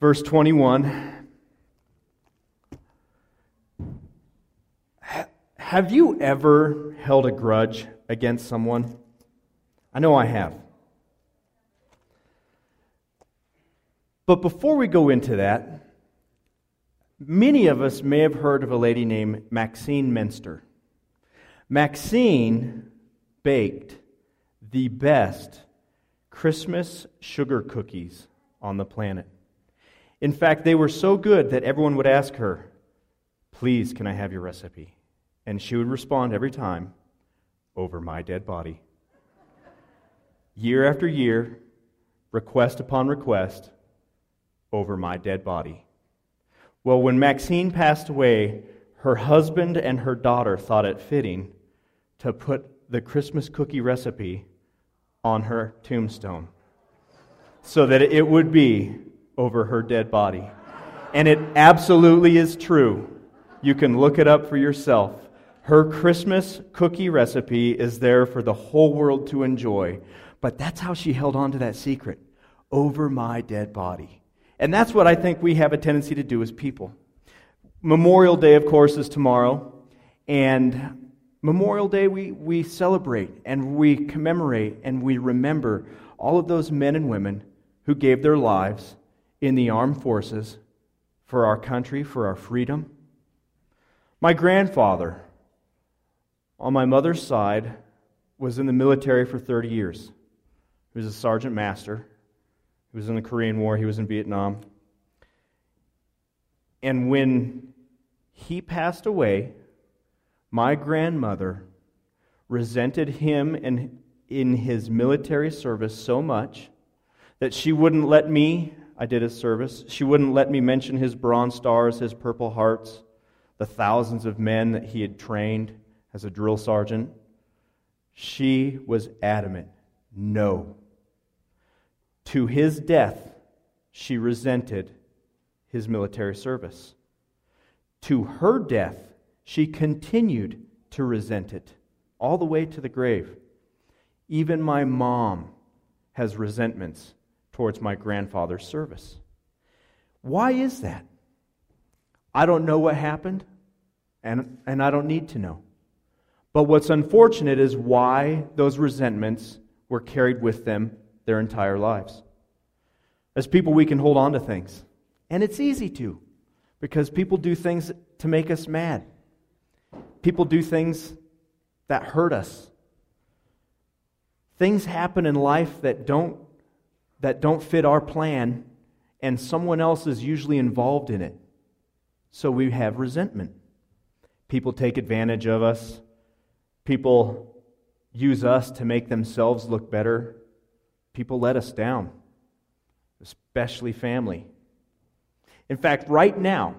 Verse 21. Have you ever held a grudge against someone? I know I have. But before we go into that, many of us may have heard of a lady named Maxine Menster. Maxine baked the best Christmas sugar cookies on the planet. In fact, they were so good that everyone would ask her, Please, can I have your recipe? And she would respond every time, Over my dead body. year after year, request upon request, over my dead body. Well, when Maxine passed away, her husband and her daughter thought it fitting to put the Christmas cookie recipe on her tombstone so that it would be over her dead body. And it absolutely is true. You can look it up for yourself. Her Christmas cookie recipe is there for the whole world to enjoy. But that's how she held on to that secret over my dead body. And that's what I think we have a tendency to do as people. Memorial Day, of course, is tomorrow. And Memorial Day, we, we celebrate and we commemorate and we remember all of those men and women who gave their lives in the armed forces for our country, for our freedom. My grandfather, on my mother's side, was in the military for 30 years. He was a sergeant master. He was in the Korean War, he was in Vietnam. And when he passed away, my grandmother resented him and in his military service so much that she wouldn't let me, I did his service, she wouldn't let me mention his Bronze Stars, his Purple Hearts, the thousands of men that he had trained as a drill sergeant. She was adamant no. To his death, she resented his military service. To her death, she continued to resent it all the way to the grave. Even my mom has resentments towards my grandfather's service. Why is that? I don't know what happened, and, and I don't need to know. But what's unfortunate is why those resentments were carried with them their entire lives. As people, we can hold on to things. And it's easy to, because people do things to make us mad. People do things that hurt us. Things happen in life that don't, that don't fit our plan, and someone else is usually involved in it. So we have resentment. People take advantage of us. People use us to make themselves look better. People let us down, especially family. In fact, right now,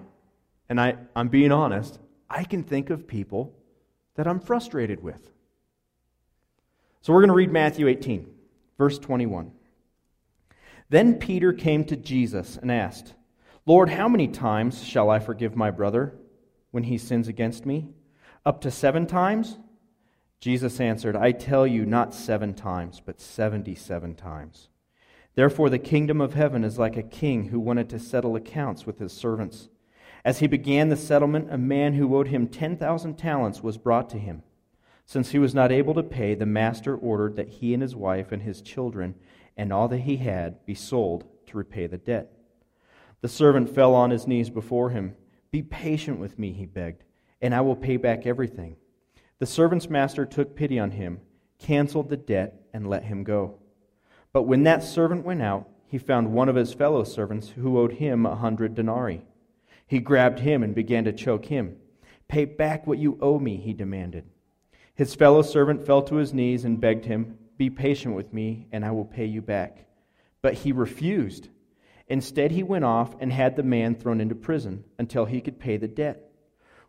and I, I'm being honest, I can think of people that I'm frustrated with. So we're going to read Matthew 18, verse 21. Then Peter came to Jesus and asked, Lord, how many times shall I forgive my brother when he sins against me? Up to seven times? Jesus answered, I tell you, not seven times, but seventy seven times. Therefore, the kingdom of heaven is like a king who wanted to settle accounts with his servants. As he began the settlement, a man who owed him 10,000 talents was brought to him. Since he was not able to pay, the master ordered that he and his wife and his children and all that he had be sold to repay the debt. The servant fell on his knees before him. Be patient with me, he begged, and I will pay back everything. The servant's master took pity on him, canceled the debt, and let him go. But when that servant went out, he found one of his fellow servants who owed him a hundred denarii. He grabbed him and began to choke him. Pay back what you owe me, he demanded. His fellow servant fell to his knees and begged him, Be patient with me, and I will pay you back. But he refused. Instead, he went off and had the man thrown into prison until he could pay the debt.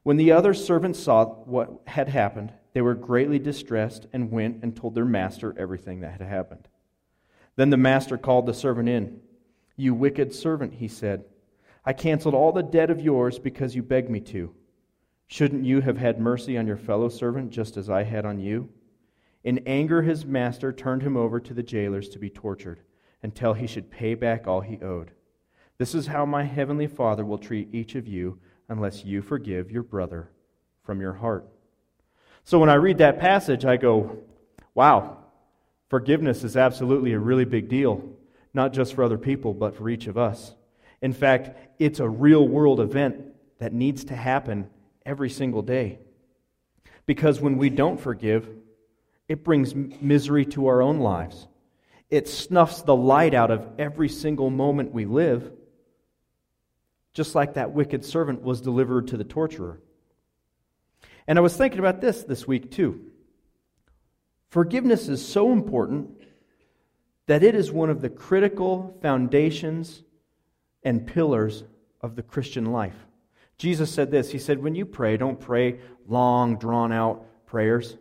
When the other servants saw what had happened, they were greatly distressed and went and told their master everything that had happened. Then the master called the servant in. You wicked servant, he said. I canceled all the debt of yours because you begged me to. Shouldn't you have had mercy on your fellow servant just as I had on you? In anger, his master turned him over to the jailers to be tortured until he should pay back all he owed. This is how my heavenly Father will treat each of you unless you forgive your brother from your heart. So when I read that passage, I go, wow, forgiveness is absolutely a really big deal, not just for other people, but for each of us. In fact, it's a real world event that needs to happen every single day. Because when we don't forgive, it brings misery to our own lives. It snuffs the light out of every single moment we live, just like that wicked servant was delivered to the torturer. And I was thinking about this this week too. Forgiveness is so important that it is one of the critical foundations and pillars of the Christian life. Jesus said this He said, When you pray, don't pray long, drawn out prayers.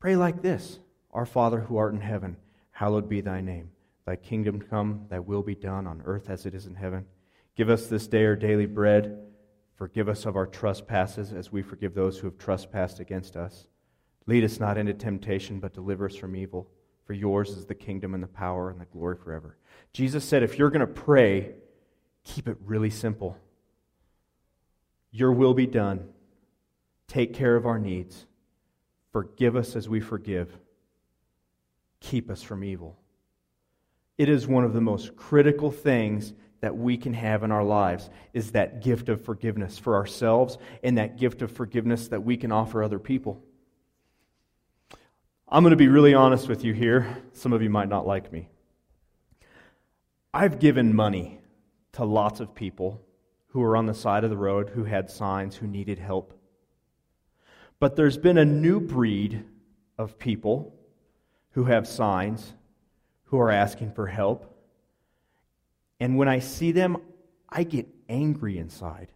Pray like this Our Father who art in heaven, hallowed be thy name. Thy kingdom come, thy will be done on earth as it is in heaven. Give us this day our daily bread. Forgive us of our trespasses as we forgive those who have trespassed against us. Lead us not into temptation, but deliver us from evil. For yours is the kingdom and the power and the glory forever. Jesus said, if you're going to pray, keep it really simple. Your will be done. Take care of our needs. Forgive us as we forgive. Keep us from evil. It is one of the most critical things that we can have in our lives is that gift of forgiveness for ourselves and that gift of forgiveness that we can offer other people. I'm going to be really honest with you here. Some of you might not like me. I've given money to lots of people who were on the side of the road, who had signs, who needed help. But there's been a new breed of people who have signs, who are asking for help and when I see them, I get angry inside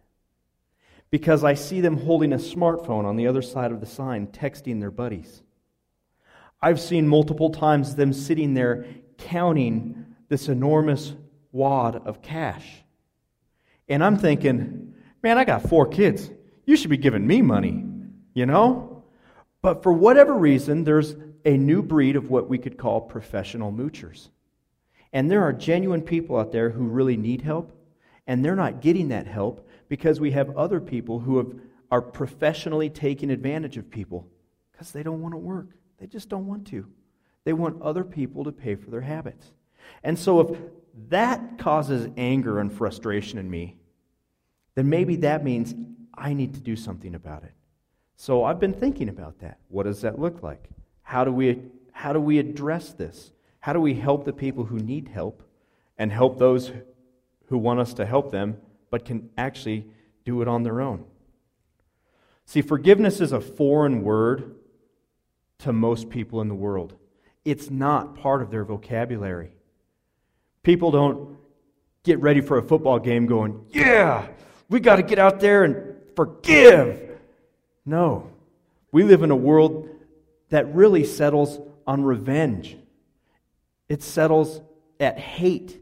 because I see them holding a smartphone on the other side of the sign, texting their buddies. I've seen multiple times them sitting there counting this enormous wad of cash. And I'm thinking, man, I got four kids. You should be giving me money, you know? But for whatever reason, there's a new breed of what we could call professional moochers. And there are genuine people out there who really need help, and they're not getting that help because we have other people who have, are professionally taking advantage of people because they don't want to work. They just don't want to. They want other people to pay for their habits. And so if that causes anger and frustration in me, then maybe that means I need to do something about it. So I've been thinking about that. What does that look like? How do we, how do we address this? How do we help the people who need help and help those who want us to help them but can actually do it on their own? See, forgiveness is a foreign word to most people in the world. It's not part of their vocabulary. People don't get ready for a football game going, Yeah, we got to get out there and forgive. No. We live in a world that really settles on revenge it settles at hate.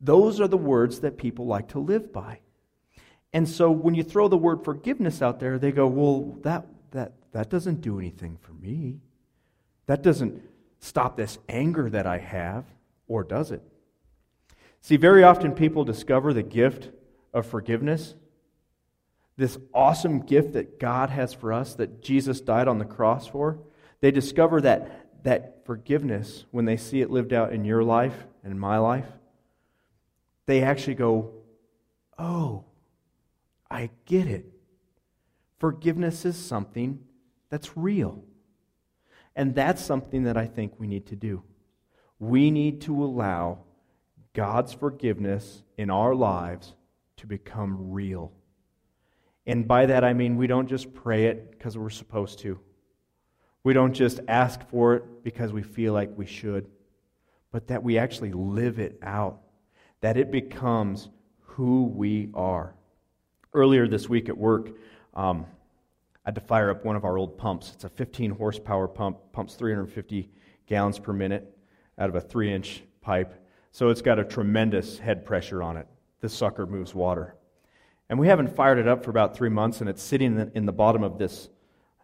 Those are the words that people like to live by. And so when you throw the word forgiveness out there, they go, well, that, that, that doesn't do anything for me. That doesn't stop this anger that I have, or does it? See, very often people discover the gift of forgiveness, this awesome gift that God has for us, that Jesus died on the cross for. They discover that that forgiveness, when they see it lived out in your life and in my life, they actually go, Oh, I get it. Forgiveness is something that's real. And that's something that I think we need to do. We need to allow God's forgiveness in our lives to become real. And by that I mean we don't just pray it because we're supposed to. We don't just ask for it because we feel like we should, but that we actually live it out, that it becomes who we are. Earlier this week at work, um, I had to fire up one of our old pumps. It's a 15 horsepower pump, pumps 350 gallons per minute out of a three inch pipe. So it's got a tremendous head pressure on it. This sucker moves water. And we haven't fired it up for about three months, and it's sitting in the, bottom of this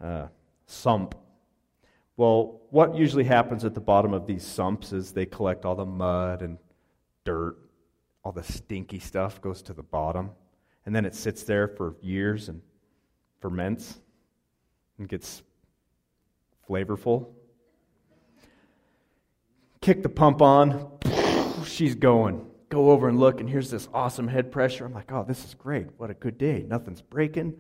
uh, sump well, what usually happens at the bottom of these sumps is they collect all the mud and dirt, all the stinky stuff goes to the bottom, and then it sits there for years and ferments and gets flavorful. Kick the pump on, she's going. Go over and look, and here's this awesome head pressure. I'm like, oh, this is great. What a good day. Nothing's breaking.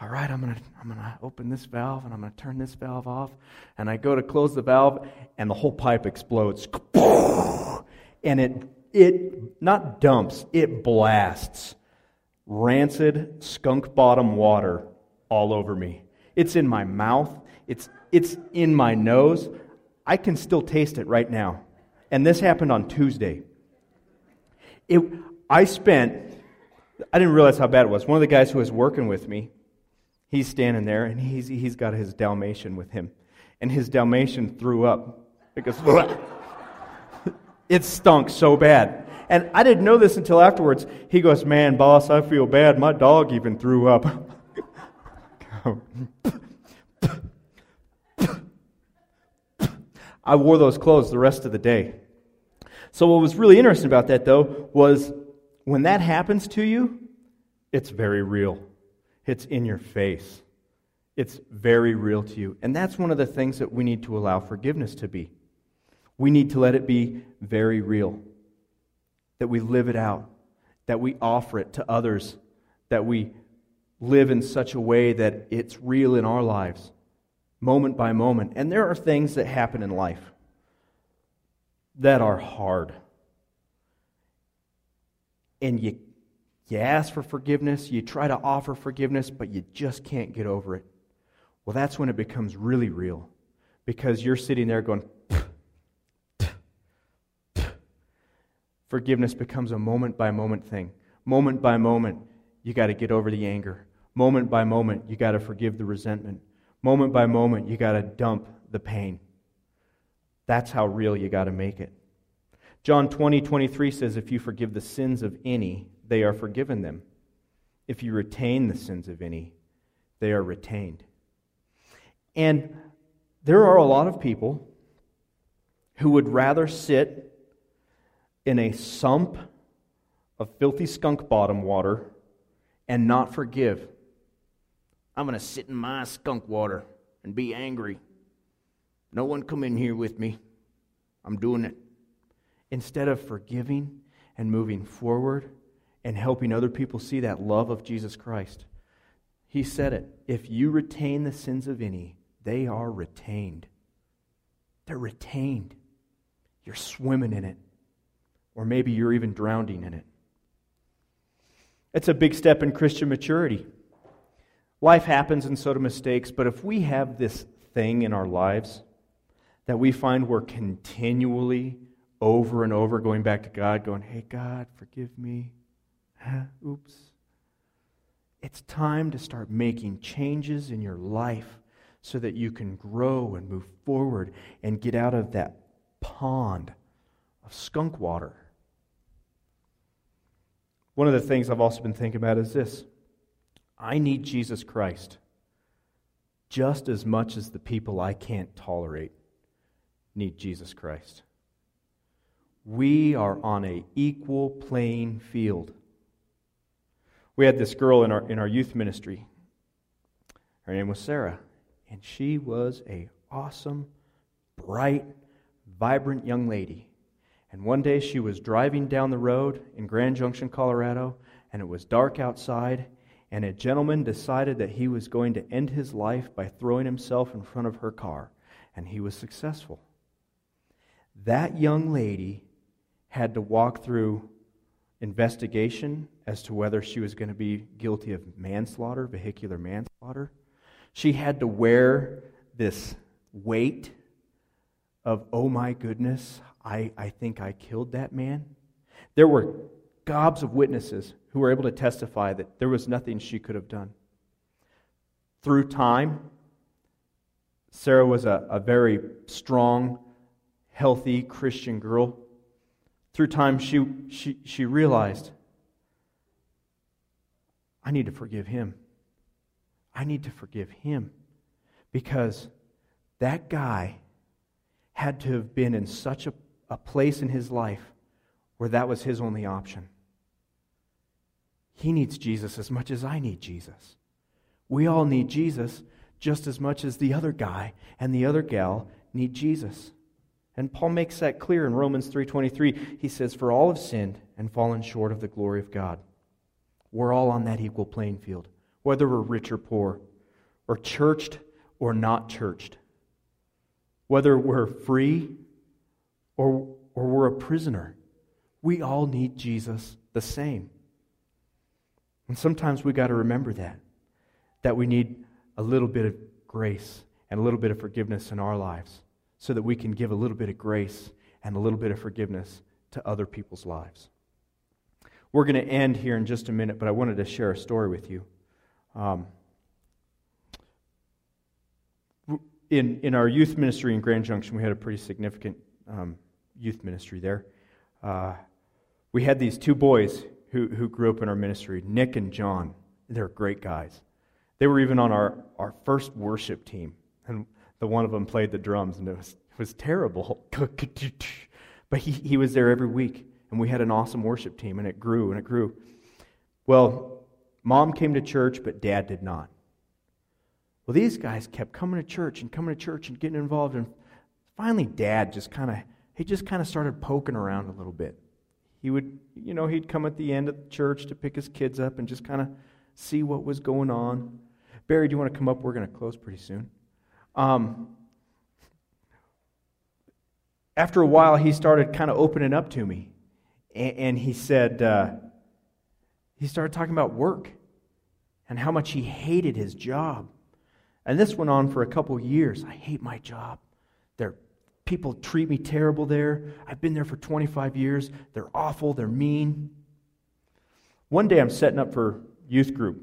All right, I'm going to I'm gonna open this valve and I'm going to turn this valve off. And I go to close the valve, and the whole pipe explodes. And it, it not dumps, it blasts rancid skunk bottom water all over me. It's in my mouth, it's, it's in my nose. I can still taste it right now. And this happened on Tuesday. It, I spent, I didn't realize how bad it was. One of the guys who was working with me, he's standing there and he's, he's got his Dalmatian with him. And his Dalmatian threw up because it stunk so bad. And I didn't know this until afterwards. He goes, Man, boss, I feel bad. My dog even threw up. I wore those clothes the rest of the day. So, what was really interesting about that, though, was when that happens to you, it's very real. It's in your face. It's very real to you. And that's one of the things that we need to allow forgiveness to be. We need to let it be very real, that we live it out, that we offer it to others, that we live in such a way that it's real in our lives, moment by moment. And there are things that happen in life that are hard. And you, you ask for forgiveness, you try to offer forgiveness, but you just can't get over it. Well, that's when it becomes really real because you're sitting there going, forgiveness becomes a moment by moment thing. Moment by moment, you got to get over the anger. Moment by moment, you got to forgive the resentment. Moment by moment, you got to dump the pain. That's how real you got to make it. John 20, 23 says, If you forgive the sins of any, they are forgiven them. If you retain the sins of any, they are retained. And there are a lot of people who would rather sit in a sump of filthy skunk bottom water and not forgive. I'm going to sit in my skunk water and be angry. No one come in here with me. I'm doing it. Instead of forgiving and moving forward and helping other people see that love of Jesus Christ, he said it. If you retain the sins of any, they are retained. They're retained. You're swimming in it. Or maybe you're even drowning in it. It's a big step in Christian maturity. Life happens and so do mistakes, but if we have this thing in our lives that we find we're continually over and over going back to God, going, Hey, God, forgive me. Oops. It's time to start making changes in your life so that you can grow and move forward and get out of that pond of skunk water. One of the things I've also been thinking about is this I need Jesus Christ just as much as the people I can't tolerate need Jesus Christ. We are on a equal playing field. We had this girl in our, in our youth ministry. Her name was Sarah, and she was a awesome, bright, vibrant young lady. And one day she was driving down the road in Grand Junction, Colorado, and it was dark outside, and a gentleman decided that he was going to end his life by throwing himself in front of her car, and he was successful that young lady had to walk through investigation as to whether she was going to be guilty of manslaughter, vehicular manslaughter. She had to wear this weight of, oh my goodness, I, I think I killed that man. There were gobs of witnesses who were able to testify that there was nothing she could have done. Through time, Sarah was a, a very strong, healthy Christian girl. Through time, she, she, she realized I need to forgive him. I need to forgive him because that guy had to have been in such a, a place in his life where that was his only option. He needs Jesus as much as I need Jesus. We all need Jesus just as much as the other guy and the other gal need Jesus. And Paul makes that clear in Romans 3:23. He says, "For all have sinned and fallen short of the glory of God." We're all on that equal playing field, whether we're rich or poor, or churched or not churched, whether we're free or, or we're a prisoner. We all need Jesus the same. And sometimes we got to remember that, that we need a little bit of grace and a little bit of forgiveness in our lives so that we can give a little bit of grace and a little bit of forgiveness to other people's lives. We're going to end here in just a minute, but I wanted to share a story with you. Um, in, in our youth ministry in Grand Junction, we had a pretty significant um, youth ministry there. Uh, we had these two boys who, who grew up in our ministry, Nick and John. They're great guys. They were even on our, our first worship team. And the one of them played the drums, and it was, it was terrible. but he, he was there every week, and we had an awesome worship team, and it grew and it grew. Well, mom came to church, but dad did not. Well, these guys kept coming to church and coming to church and getting involved, and finally, dad just kind of he just kind of started poking around a little bit. He would, you know, he'd come at the end of the church to pick his kids up and just kind of see what was going on. Barry, do you want to come up? We're going to close pretty soon. Um, after a while, he started kind of opening up to me. And, and he said, uh, he started talking about work and how much he hated his job. And this went on for a couple years. I hate my job. They're, people treat me terrible there. I've been there for 25 years. They're awful. They're mean. One day I'm setting up for youth group.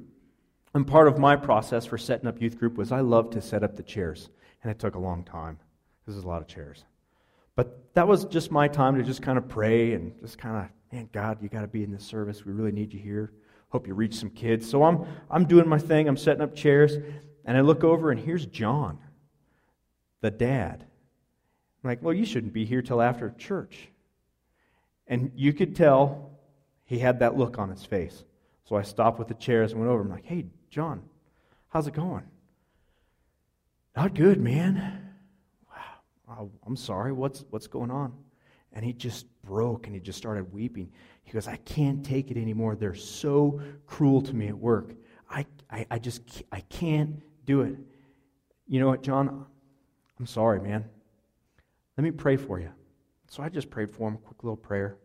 And part of my process for setting up youth group was I loved to set up the chairs. And it took a long time. This is a lot of chairs. But that was just my time to just kind of pray and just kind of, man, God, you got to be in this service. We really need you here. Hope you reach some kids. So I'm, I'm doing my thing. I'm setting up chairs. And I look over, and here's John, the dad. I'm like, well, you shouldn't be here till after church. And you could tell he had that look on his face. So I stopped with the chairs and went over. I'm like, hey, John, how's it going? Not good, man. Wow, I'm sorry. What's, what's going on? And he just broke and he just started weeping. He goes, I can't take it anymore. They're so cruel to me at work. I, I, I just I can't do it. You know what, John? I'm sorry, man. Let me pray for you. So I just prayed for him, a quick little prayer.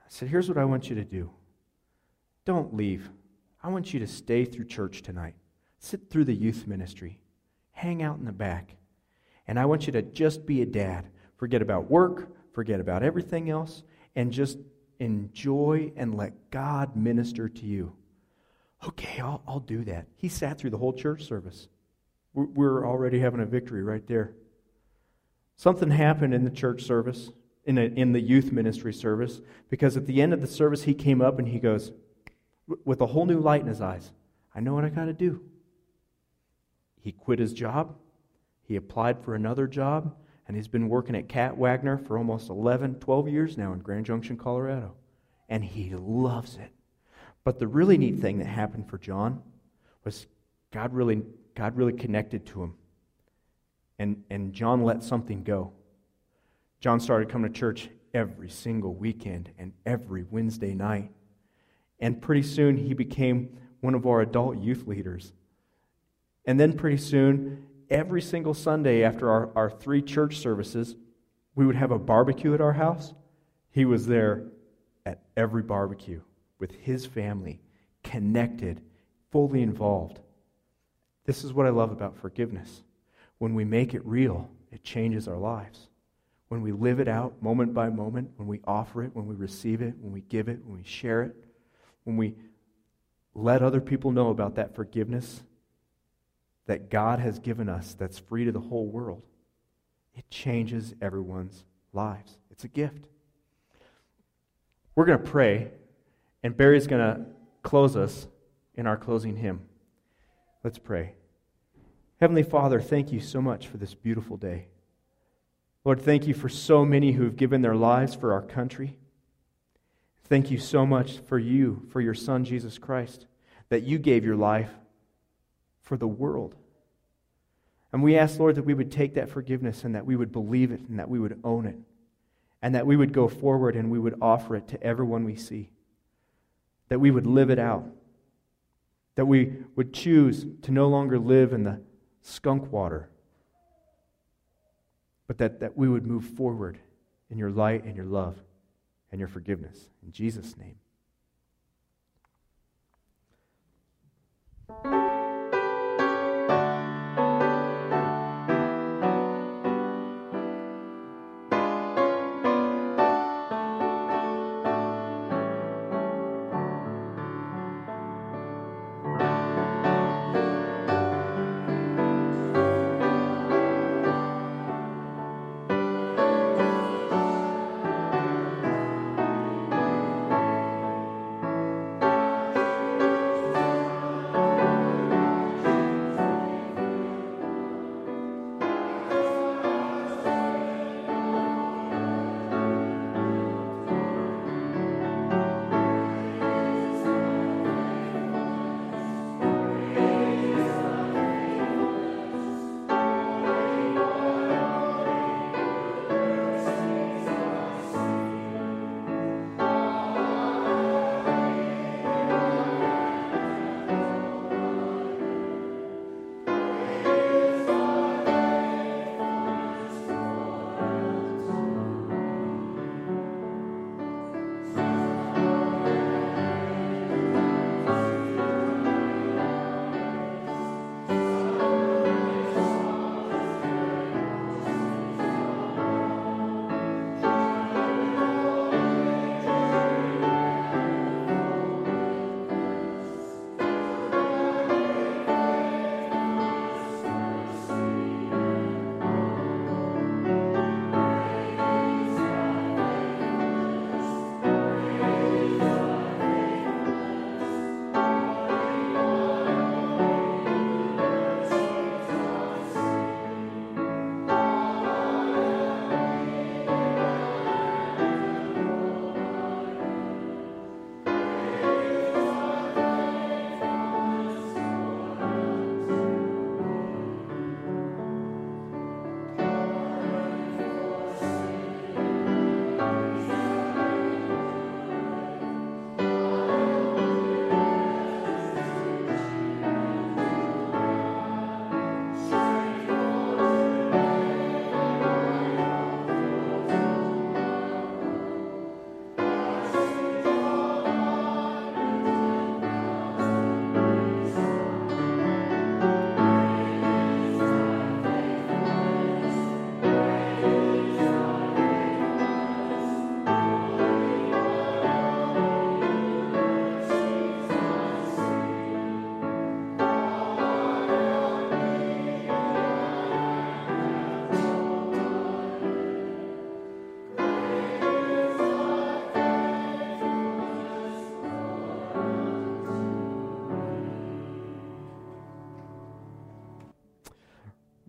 I said, Here's what I want you to do. Don't leave. I want you to stay through church tonight. Sit through the youth ministry. Hang out in the back. And I want you to just be a dad. Forget about work, forget about everything else, and just enjoy and let God minister to you. Okay, I'll, I'll do that. He sat through the whole church service. We're, already having a victory right there. Something happened in the church service, in, a, in the youth ministry service, because at the end of the service, he came up and he goes, with a whole new light in his eyes, I know what I got to do. He quit his job. He applied for another job, and he's been working at Cat Wagner for almost 11, 12 years now in Grand Junction, Colorado. And he loves it. But the really neat thing that happened for John was God really, God really connected to him. And, and John let something go. John started coming to church every single weekend and every Wednesday night. And pretty soon he became one of our adult youth leaders. And then pretty soon, every single Sunday after our, our three church services, we would have a barbecue at our house. He was there at every barbecue with his family, connected, fully involved. This is what I love about forgiveness. When we make it real, it changes our lives. When we live it out moment by moment, when we offer it, when we receive it, when we give it, when we share it, when we let other people know about that forgiveness that God has given us that's free to the whole world, it changes everyone's lives. It's a gift. We're going to pray and Barry's going to close us in our closing hymn. Let's pray. Heavenly Father, thank you so much for this beautiful day. Lord, thank you for so many who have given their lives for our country. Thank you so much for you, for your Son, Jesus Christ, that you gave your life for the world. And we ask, Lord, that we would take that forgiveness and that we would believe it and that we would own it and that we would go forward and we would offer it to everyone we see. That we would live it out. That we would choose to no longer live in the skunk water, but that, that we would move forward in your light and your love and your forgiveness. In Jesus' name.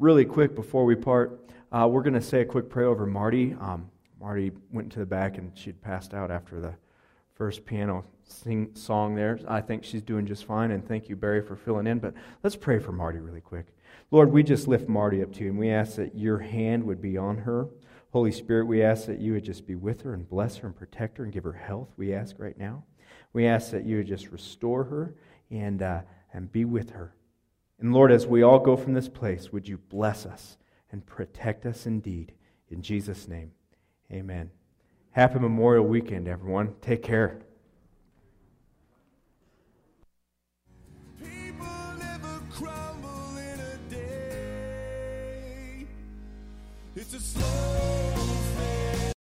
Really quick before we part, uh, we're going to say a quick prayer over Marty. Um, Marty went to the back and she'd passed out after the first piano sing song there. I think she's doing just fine, and thank you, Barry, for filling in. But let's pray for Marty really quick. Lord, we just lift Marty up to you, and we ask that your hand would be on her. Holy Spirit, we ask that you would just be with her and bless her and protect her and give her health, we ask right now. We ask that you would just restore her and, uh, and be with her. And Lord, as we all go from this place, would you bless us and protect us indeed. In Jesus' name, amen. Happy Memorial Weekend, everyone. Take care. It's a slow